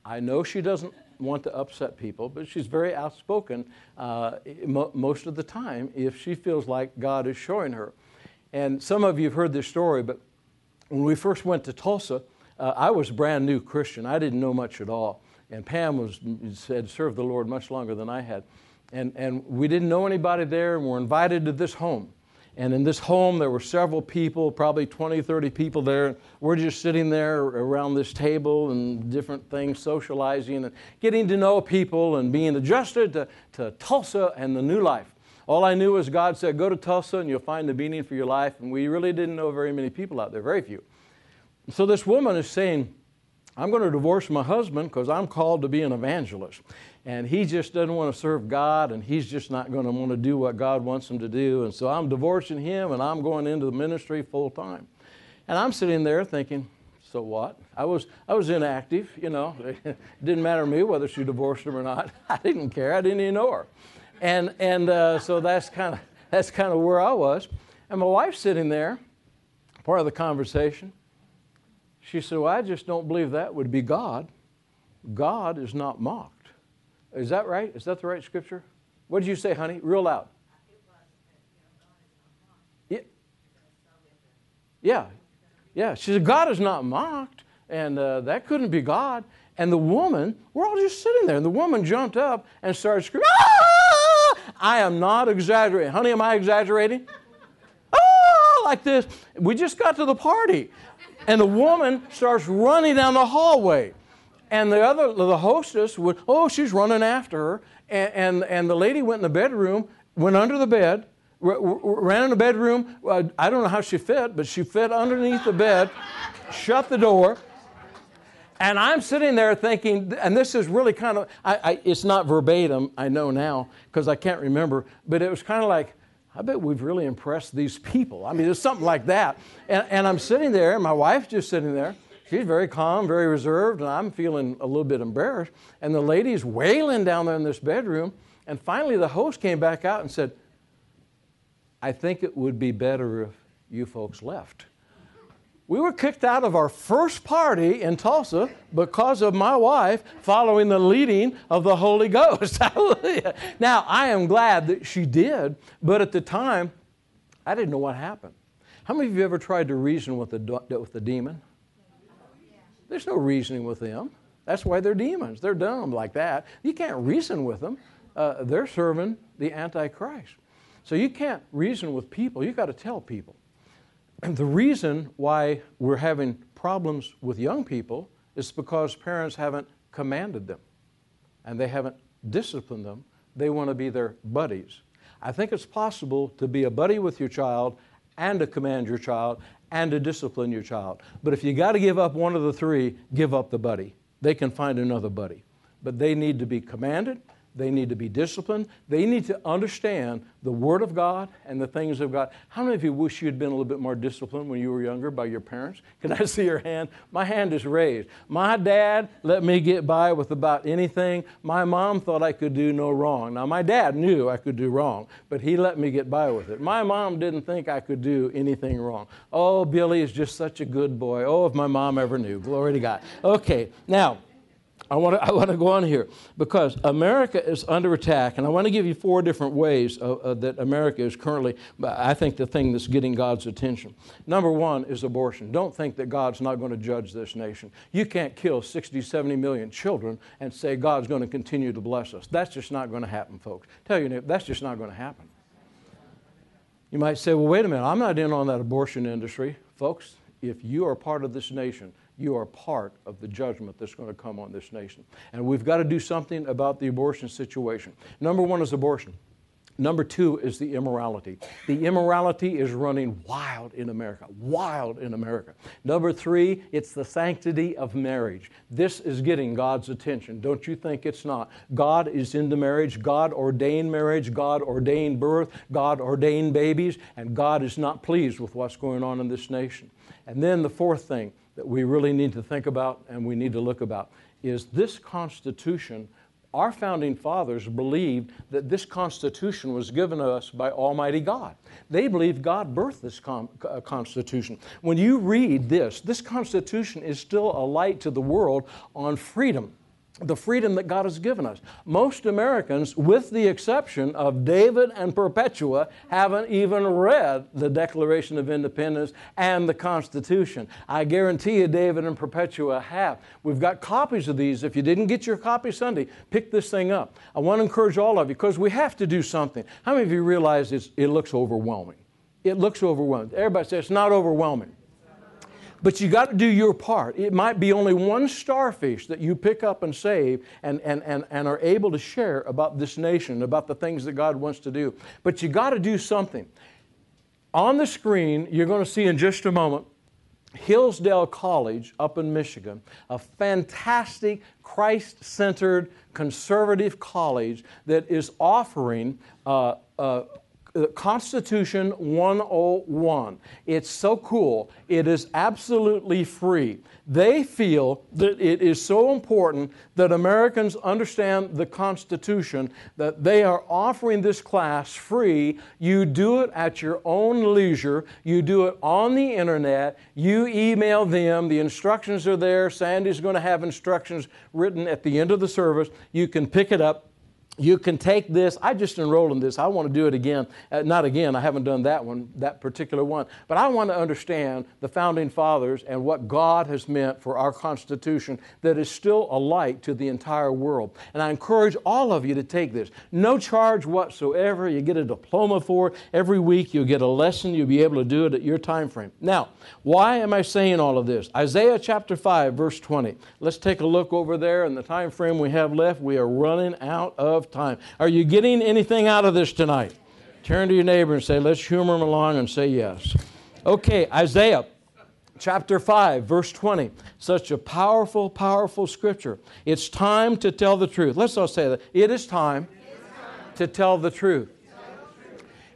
I know she doesn't want to upset people, but she's very outspoken uh, mo- most of the time if she feels like God is showing her. And some of you have heard this story, but when we first went to Tulsa, uh, I was a brand new Christian. I didn't know much at all. And Pam was, had served the Lord much longer than I had. And, and we didn't know anybody there, and we're invited to this home. And in this home, there were several people, probably 20, 30 people there. We're just sitting there around this table and different things, socializing and getting to know people and being adjusted to, to Tulsa and the new life. All I knew was God said, Go to Tulsa and you'll find the meaning for your life. And we really didn't know very many people out there, very few. So this woman is saying, I'm going to divorce my husband because I'm called to be an evangelist. And he just doesn't want to serve God and he's just not going to want to do what God wants him to do. And so I'm divorcing him and I'm going into the ministry full time. And I'm sitting there thinking, so what? I was, I was inactive, you know. It didn't matter to me whether she divorced him or not. I didn't care. I didn't even know her. And, and uh, so that's kind of that's kind of where I was. And my wife's sitting there, part of the conversation. She said, Well, I just don't believe that would be God. God is not mocked. Is that right? Is that the right scripture? What did you say, honey? Real loud. Yeah. Yeah. She said, God is not mocked, and uh, that couldn't be God. And the woman, we're all just sitting there, and the woman jumped up and started screaming, ah! I am not exaggerating. Honey, am I exaggerating? Ah! Like this. We just got to the party. And the woman starts running down the hallway. And the other, the hostess would, oh, she's running after her. And, and, and the lady went in the bedroom, went under the bed, r- ran in the bedroom. I don't know how she fit, but she fit underneath the bed, shut the door. And I'm sitting there thinking, and this is really kind of, I, I, it's not verbatim, I know now, because I can't remember, but it was kind of like, I bet we've really impressed these people. I mean, there's something like that. And, and I'm sitting there, and my wife's just sitting there. She's very calm, very reserved, and I'm feeling a little bit embarrassed. And the lady's wailing down there in this bedroom. And finally, the host came back out and said, I think it would be better if you folks left. We were kicked out of our first party in Tulsa because of my wife following the leading of the Holy Ghost. now, I am glad that she did, but at the time, I didn't know what happened. How many of you ever tried to reason with the, with the demon? There's no reasoning with them. That's why they're demons. They're dumb like that. You can't reason with them. Uh, they're serving the Antichrist. So you can't reason with people, You've got to tell people. The reason why we're having problems with young people is because parents haven't commanded them and they haven't disciplined them. They want to be their buddies. I think it's possible to be a buddy with your child and to command your child and to discipline your child. But if you got to give up one of the three, give up the buddy. They can find another buddy. But they need to be commanded they need to be disciplined. They need to understand the Word of God and the things of God. How many of you wish you had been a little bit more disciplined when you were younger by your parents? Can I see your hand? My hand is raised. My dad let me get by with about anything. My mom thought I could do no wrong. Now, my dad knew I could do wrong, but he let me get by with it. My mom didn't think I could do anything wrong. Oh, Billy is just such a good boy. Oh, if my mom ever knew. Glory to God. Okay, now, I want, to, I want to go on here because America is under attack, and I want to give you four different ways uh, uh, that America is currently, I think, the thing that's getting God's attention. Number one is abortion. Don't think that God's not going to judge this nation. You can't kill 60, 70 million children and say God's going to continue to bless us. That's just not going to happen, folks. Tell you, that's just not going to happen. You might say, well, wait a minute, I'm not in on that abortion industry. Folks, if you are part of this nation, you are part of the judgment that's going to come on this nation. And we've got to do something about the abortion situation. Number one is abortion. Number two is the immorality. The immorality is running wild in America, wild in America. Number three, it's the sanctity of marriage. This is getting God's attention. Don't you think it's not? God is into marriage. God ordained marriage. God ordained birth. God ordained babies. And God is not pleased with what's going on in this nation. And then the fourth thing, that we really need to think about and we need to look about is this Constitution. Our founding fathers believed that this Constitution was given to us by Almighty God. They believed God birthed this uh, Constitution. When you read this, this Constitution is still a light to the world on freedom the freedom that God has given us. Most Americans, with the exception of David and Perpetua, haven't even read the Declaration of Independence and the Constitution. I guarantee you, David and Perpetua have. We've got copies of these. If you didn't get your copy Sunday, pick this thing up. I want to encourage all of you because we have to do something. How many of you realize it looks overwhelming? It looks overwhelming. Everybody says it's not overwhelming. But you got to do your part. It might be only one starfish that you pick up and save and, and, and, and are able to share about this nation, about the things that God wants to do. But you got to do something. On the screen, you're going to see in just a moment Hillsdale College up in Michigan, a fantastic Christ centered conservative college that is offering uh, uh, Constitution 101. It's so cool. It is absolutely free. They feel that it is so important that Americans understand the Constitution that they are offering this class free. You do it at your own leisure. You do it on the internet. You email them. The instructions are there. Sandy's going to have instructions written at the end of the service. You can pick it up you can take this. I just enrolled in this. I want to do it again. Uh, not again, I haven't done that one, that particular one. But I want to understand the founding fathers and what God has meant for our Constitution that is still a light to the entire world. And I encourage all of you to take this. No charge whatsoever. You get a diploma for it. Every week you'll get a lesson. You'll be able to do it at your time frame. Now, why am I saying all of this? Isaiah chapter 5, verse 20. Let's take a look over there in the time frame we have left. We are running out of time. Are you getting anything out of this tonight? Turn to your neighbor and say, let's humor him along and say yes. Okay, Isaiah chapter 5, verse 20. Such a powerful, powerful scripture. It's time to tell the truth. Let's all say that. It is time, it is time. to tell the truth.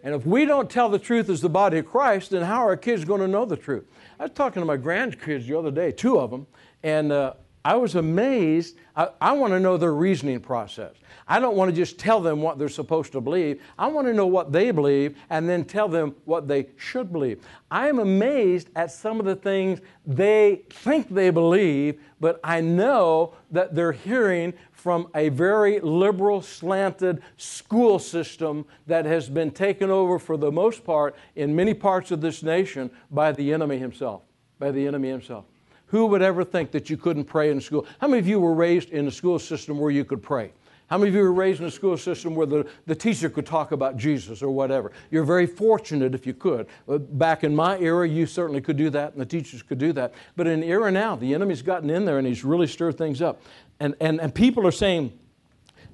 And if we don't tell the truth as the body of Christ, then how are our kids going to know the truth? I was talking to my grandkids the other day, two of them, and uh, I was amazed. I, I want to know their reasoning process. I don't want to just tell them what they're supposed to believe. I want to know what they believe and then tell them what they should believe. I am amazed at some of the things they think they believe, but I know that they're hearing from a very liberal, slanted school system that has been taken over for the most part in many parts of this nation by the enemy himself. By the enemy himself. Who would ever think that you couldn't pray in school? How many of you were raised in a school system where you could pray? How many of you were raised in a school system where the, the teacher could talk about Jesus or whatever? You're very fortunate if you could. Uh, back in my era, you certainly could do that, and the teachers could do that. But in the era now, the enemy's gotten in there and he's really stirred things up. And, and, and people are saying,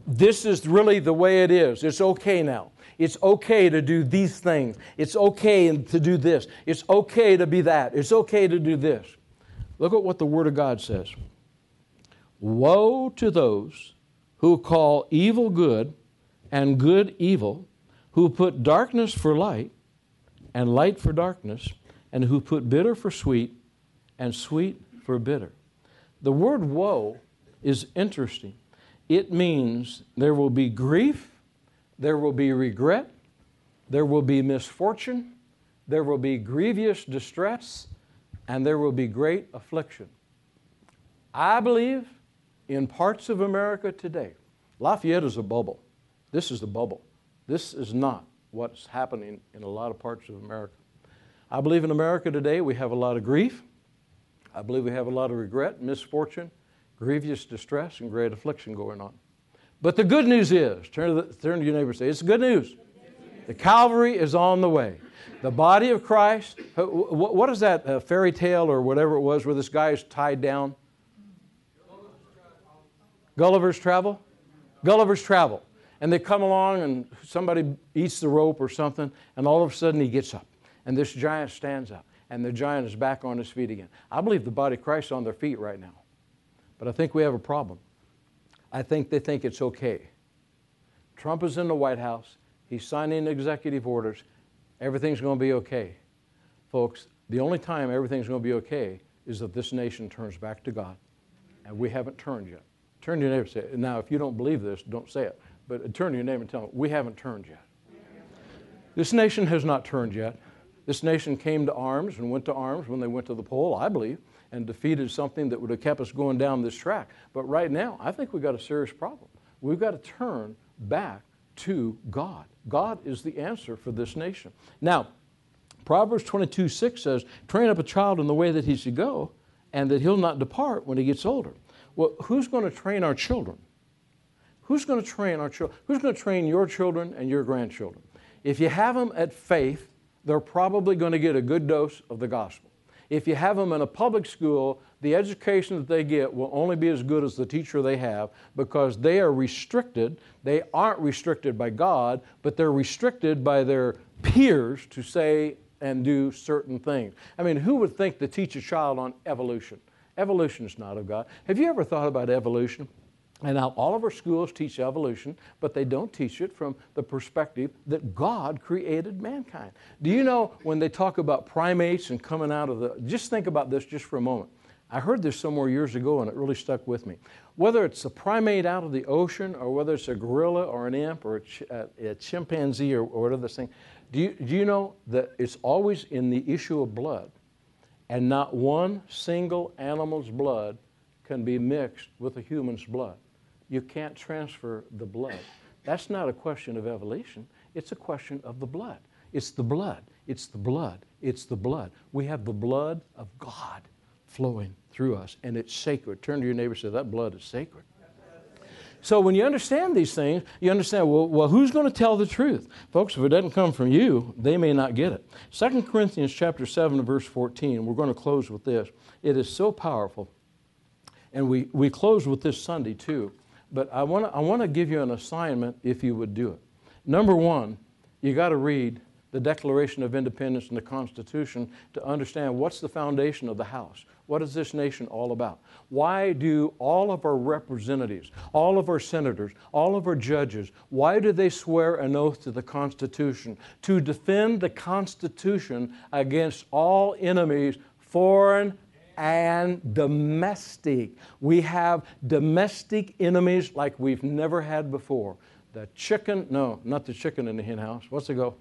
this is really the way it is. It's okay now. It's okay to do these things. It's okay to do this. It's okay to be that. It's okay to do this. Look at what the Word of God says. Woe to those who call evil good and good evil, who put darkness for light and light for darkness, and who put bitter for sweet and sweet for bitter. The word woe is interesting. It means there will be grief, there will be regret, there will be misfortune, there will be grievous distress, and there will be great affliction. I believe in parts of America today, Lafayette is a bubble. This is the bubble. This is not what's happening in a lot of parts of America. I believe in America today we have a lot of grief. I believe we have a lot of regret, misfortune, grievous distress, and great affliction going on. But the good news is turn to, the, turn to your neighbor and say, It's good news. The Calvary is on the way. The body of Christ, what is that fairy tale or whatever it was where this guy is tied down? Gulliver's Travel? Gulliver's Travel. And they come along and somebody eats the rope or something, and all of a sudden he gets up. And this giant stands up, and the giant is back on his feet again. I believe the body of Christ is on their feet right now. But I think we have a problem. I think they think it's okay. Trump is in the White House, he's signing executive orders, everything's going to be okay. Folks, the only time everything's going to be okay is if this nation turns back to God. And we haven't turned yet. Turn to your neighbor and say. Now, if you don't believe this, don't say it. But turn to your neighbor and tell them, we haven't turned yet. This nation has not turned yet. This nation came to arms and went to arms when they went to the poll, I believe, and defeated something that would have kept us going down this track. But right now, I think we've got a serious problem. We've got to turn back to God. God is the answer for this nation. Now, Proverbs 22 6 says, Train up a child in the way that he should go, and that he'll not depart when he gets older. Well, who's going to train our children? Who's going to train our children? Who's going to train your children and your grandchildren? If you have them at faith, they're probably going to get a good dose of the gospel. If you have them in a public school, the education that they get will only be as good as the teacher they have because they are restricted. They aren't restricted by God, but they're restricted by their peers to say and do certain things. I mean, who would think to teach a child on evolution? Evolution is not of God. Have you ever thought about evolution? And now all of our schools teach evolution, but they don't teach it from the perspective that God created mankind. Do you know when they talk about primates and coming out of the, just think about this just for a moment. I heard this somewhere years ago and it really stuck with me. Whether it's a primate out of the ocean or whether it's a gorilla or an imp or a, ch- a chimpanzee or, or whatever this thing, do you, do you know that it's always in the issue of blood? And not one single animal's blood can be mixed with a human's blood. You can't transfer the blood. That's not a question of evolution, it's a question of the blood. It's the blood. It's the blood. It's the blood. We have the blood of God flowing through us, and it's sacred. Turn to your neighbor and say, That blood is sacred. So when you understand these things, you understand, well, well who's going to tell the truth? Folks, if it doesn't come from you, they may not get it. 2 Corinthians chapter 7 verse 14, we're going to close with this. It is so powerful. And we, we close with this Sunday too. But I want to I wanna give you an assignment if you would do it. Number one, you got to read the Declaration of Independence and the Constitution to understand what's the foundation of the house. What is this nation all about? Why do all of our representatives, all of our senators, all of our judges, why do they swear an oath to the Constitution? To defend the Constitution against all enemies, foreign and domestic. We have domestic enemies like we've never had before. The chicken, no, not the chicken in the hen house. What's it go?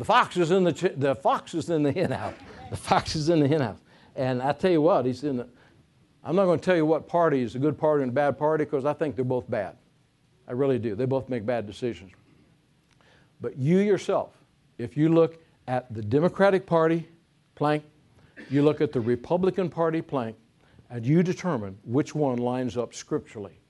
The fox is in the, chi- the fox is in the hen house. The fox is in the hen house. And I tell you what, he's in the, I'm not going to tell you what party is a good party and a bad party because I think they're both bad. I really do. They both make bad decisions. But you yourself, if you look at the Democratic Party plank, you look at the Republican Party plank, and you determine which one lines up scripturally.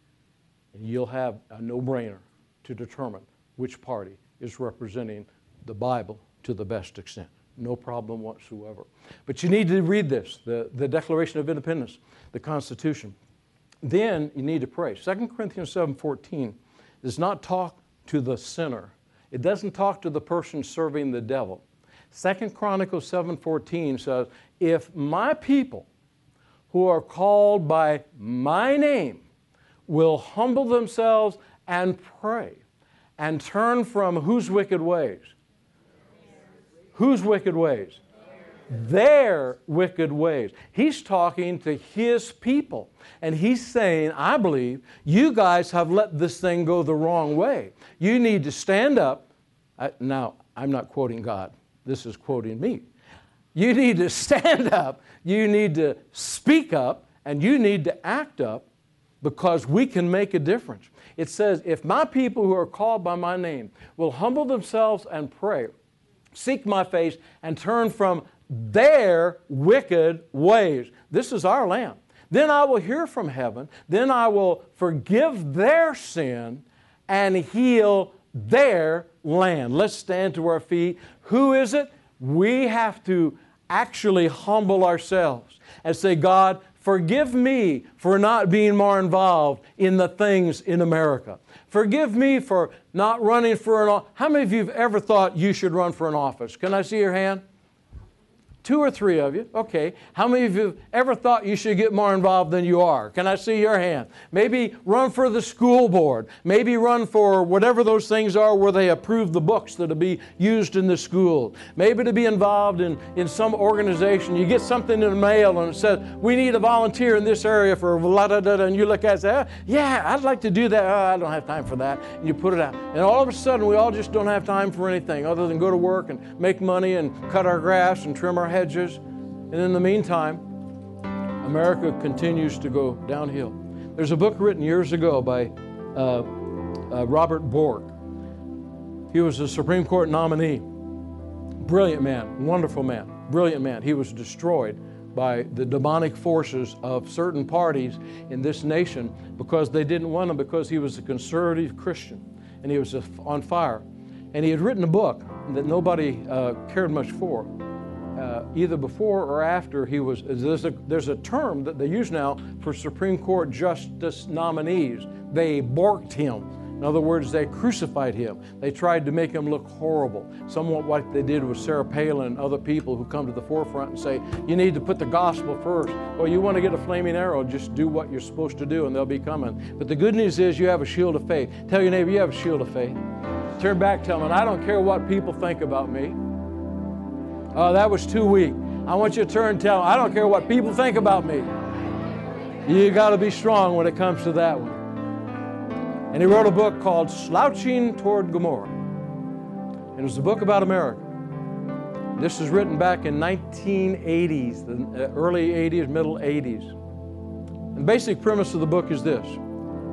and you'll have a no brainer to determine which party is representing the Bible to the best extent. No problem whatsoever. But you need to read this the, the Declaration of Independence, the Constitution. Then you need to pray. 2 Corinthians 7:14 does not talk to the sinner. It doesn't talk to the person serving the devil. 2 Chronicles 7:14 says, "If my people who are called by my name will humble themselves and pray and turn from whose wicked ways? Whose wicked ways? Their wicked ways. He's talking to his people. And he's saying, I believe you guys have let this thing go the wrong way. You need to stand up. I, now, I'm not quoting God, this is quoting me. You need to stand up, you need to speak up, and you need to act up because we can make a difference. It says, If my people who are called by my name will humble themselves and pray, seek my face, and turn from their wicked ways. This is our land. Then I will hear from heaven. Then I will forgive their sin and heal their land. Let's stand to our feet. Who is it? We have to actually humble ourselves and say, God, forgive me for not being more involved in the things in America. Forgive me for not running for an office. How many of you have ever thought you should run for an office? Can I see your hand? Two or three of you. Okay. How many of you have ever thought you should get more involved than you are? Can I see your hand? Maybe run for the school board. Maybe run for whatever those things are where they approve the books that will be used in the school. Maybe to be involved in, in some organization. You get something in the mail and it says, we need a volunteer in this area for blah, da, da, da, and you look at it and say, yeah, I'd like to do that. Oh, I don't have time for that. And you put it out. And all of a sudden, we all just don't have time for anything other than go to work and make money and cut our grass and trim our hedges. And in the meantime, America continues to go downhill. There's a book written years ago by uh, uh, Robert Bork. He was a Supreme Court nominee. Brilliant man, wonderful man, brilliant man. He was destroyed by the demonic forces of certain parties in this nation because they didn't want him because he was a conservative Christian and he was on fire. And he had written a book that nobody uh, cared much for uh, either before or after he was. There's a, there's a term that they use now for Supreme Court justice nominees. They borked him. In other words, they crucified him. They tried to make him look horrible. Somewhat what they did with Sarah Palin and other people who come to the forefront and say, you need to put the gospel first. Well, you want to get a flaming arrow, just do what you're supposed to do and they'll be coming. But the good news is you have a shield of faith. Tell your neighbor, you have a shield of faith. Turn back, tell them, I don't care what people think about me. Oh, that was too weak. I want you to turn and tell I don't care what people think about me. You got to be strong when it comes to that one. And he wrote a book called Slouching Toward Gomorrah. And it was a book about America. This was written back in 1980s, the uh, early 80s, middle 80s. And the basic premise of the book is this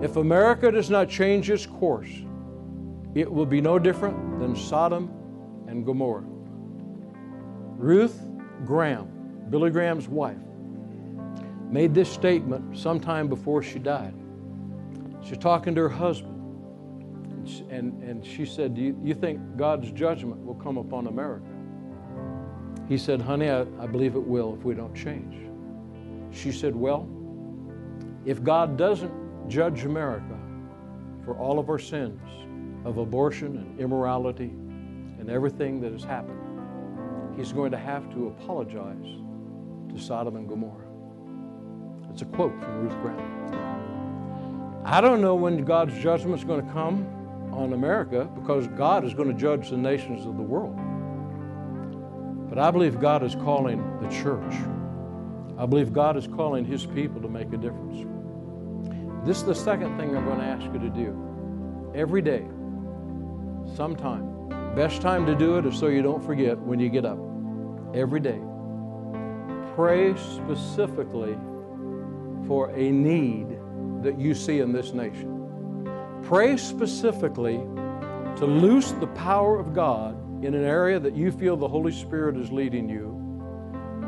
if America does not change its course, it will be no different than Sodom and Gomorrah. Ruth Graham, Billy Graham's wife, made this statement sometime before she died. She's talking to her husband, and she, and, and she said, Do you, you think God's judgment will come upon America? He said, Honey, I, I believe it will if we don't change. She said, Well, if God doesn't judge America for all of our sins of abortion and immorality and everything that has happened, he's going to have to apologize to Sodom and Gomorrah. It's a quote from Ruth Graham. I don't know when God's judgment is going to come on America because God is going to judge the nations of the world. But I believe God is calling the church. I believe God is calling His people to make a difference. This is the second thing I'm going to ask you to do. Every day, sometime, best time to do it is so you don't forget when you get up every day. Pray specifically for a need that you see in this nation. Pray specifically to loose the power of God in an area that you feel the Holy Spirit is leading you.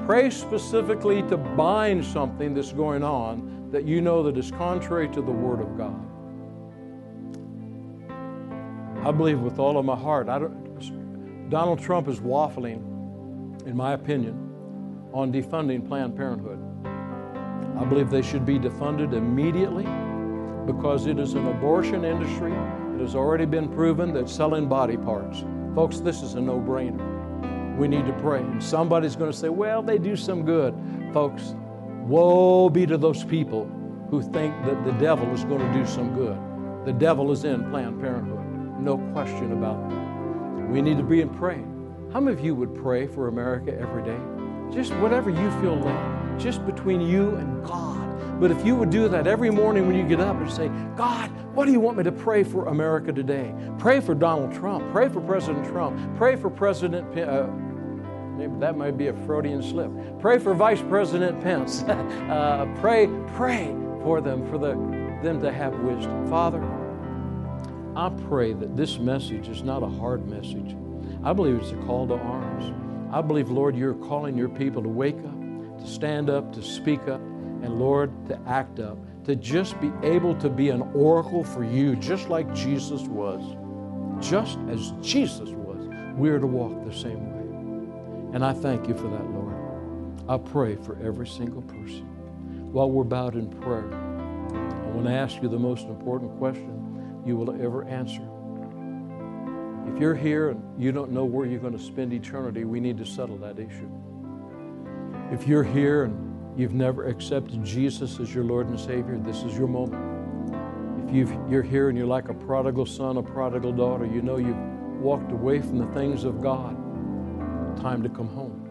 Pray specifically to bind something that's going on that you know that is contrary to the Word of God. I believe with all of my heart. Donald Trump is waffling, in my opinion, on defunding Planned Parenthood. I believe they should be defunded immediately because it is an abortion industry. It has already been proven that selling body parts. Folks, this is a no brainer. We need to pray. And somebody's going to say, well, they do some good. Folks, woe be to those people who think that the devil is going to do some good. The devil is in Planned Parenthood. No question about that. We need to be in praying. How many of you would pray for America every day? Just whatever you feel led, just between you and God. But if you would do that every morning when you get up and say, God, what do you want me to pray for America today? Pray for Donald Trump. Pray for President Trump. Pray for President, uh, maybe that might be a Freudian slip. Pray for Vice President Pence. uh, pray, pray for them, for the, them to have wisdom. Father, I pray that this message is not a hard message. I believe it's a call to arms. I believe, Lord, you're calling your people to wake up, to stand up, to speak up, and Lord, to act up, to just be able to be an oracle for you, just like Jesus was. Just as Jesus was, we are to walk the same way. And I thank you for that, Lord. I pray for every single person. While we're bowed in prayer, I want to ask you the most important question you will ever answer. If you're here and you don't know where you're going to spend eternity, we need to settle that issue. If you're here and you've never accepted Jesus as your Lord and Savior, this is your moment. If you are here and you're like a prodigal son, a prodigal daughter, you know you've walked away from the things of God, time to come home.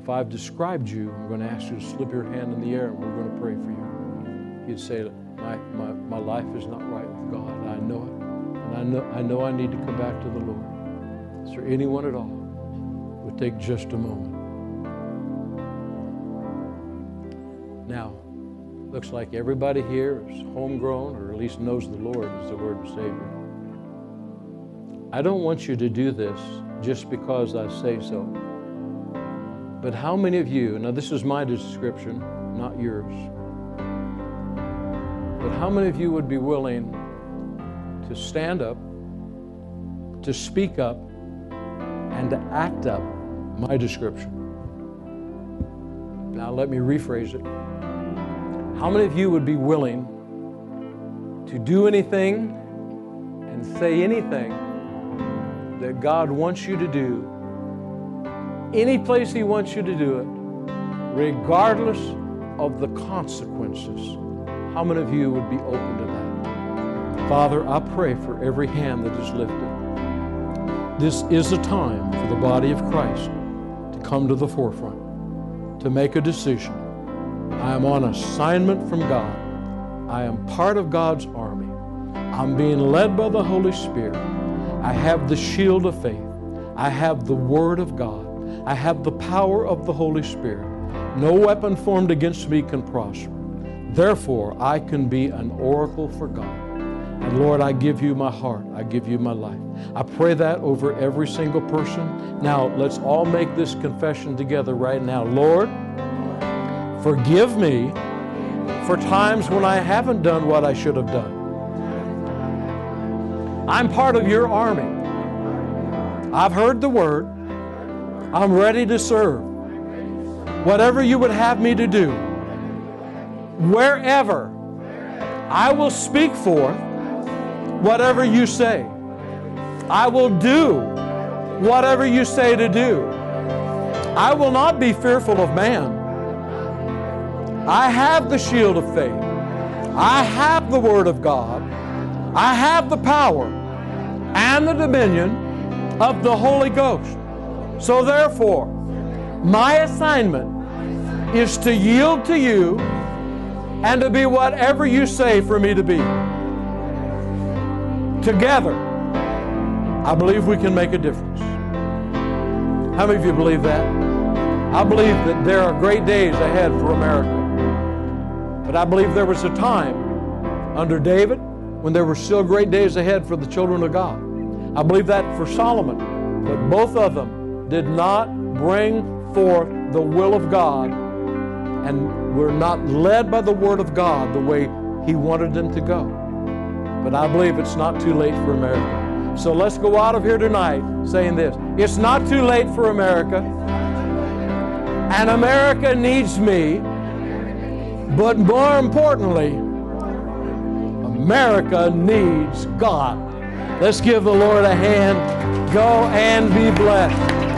If I've described you, I'm going to ask you to slip your hand in the air and we're going to pray for you. You'd say, my, my, my life is not right with God. I know, I know I need to come back to the Lord. Is there anyone at all? We'll take just a moment. Now, looks like everybody here is homegrown or at least knows the Lord as the Lord and Savior. I don't want you to do this just because I say so. But how many of you, now this is my description, not yours, but how many of you would be willing to stand up, to speak up, and to act up my description? Now, let me rephrase it. How many of you would be willing to do anything and say anything that God wants you to do, any place He wants you to do it, regardless of the consequences? How many of you would be open to? Father, I pray for every hand that is lifted. This is a time for the body of Christ to come to the forefront, to make a decision. I am on assignment from God. I am part of God's army. I'm being led by the Holy Spirit. I have the shield of faith. I have the Word of God. I have the power of the Holy Spirit. No weapon formed against me can prosper. Therefore, I can be an oracle for God. And Lord, I give you my heart. I give you my life. I pray that over every single person. Now, let's all make this confession together right now. Lord, forgive me for times when I haven't done what I should have done. I'm part of your army. I've heard the word. I'm ready to serve. Whatever you would have me to do, wherever I will speak forth whatever you say. I will do whatever you say to do. I will not be fearful of man. I have the shield of faith. I have the Word of God. I have the power and the dominion of the Holy Ghost. So, therefore, my assignment is to yield to you and to be whatever you say for me to be. Together, I believe we can make a difference. How many of you believe that? I believe that there are great days ahead for America. But I believe there was a time under David when there were still great days ahead for the children of God. I believe that for Solomon, but both of them did not bring forth the will of God and were not led by the Word of God the way He wanted them to go. But I believe it's not too late for America. So let's go out of here tonight saying this It's not too late for America, and America needs me, but more importantly, America needs God. Let's give the Lord a hand. Go and be blessed.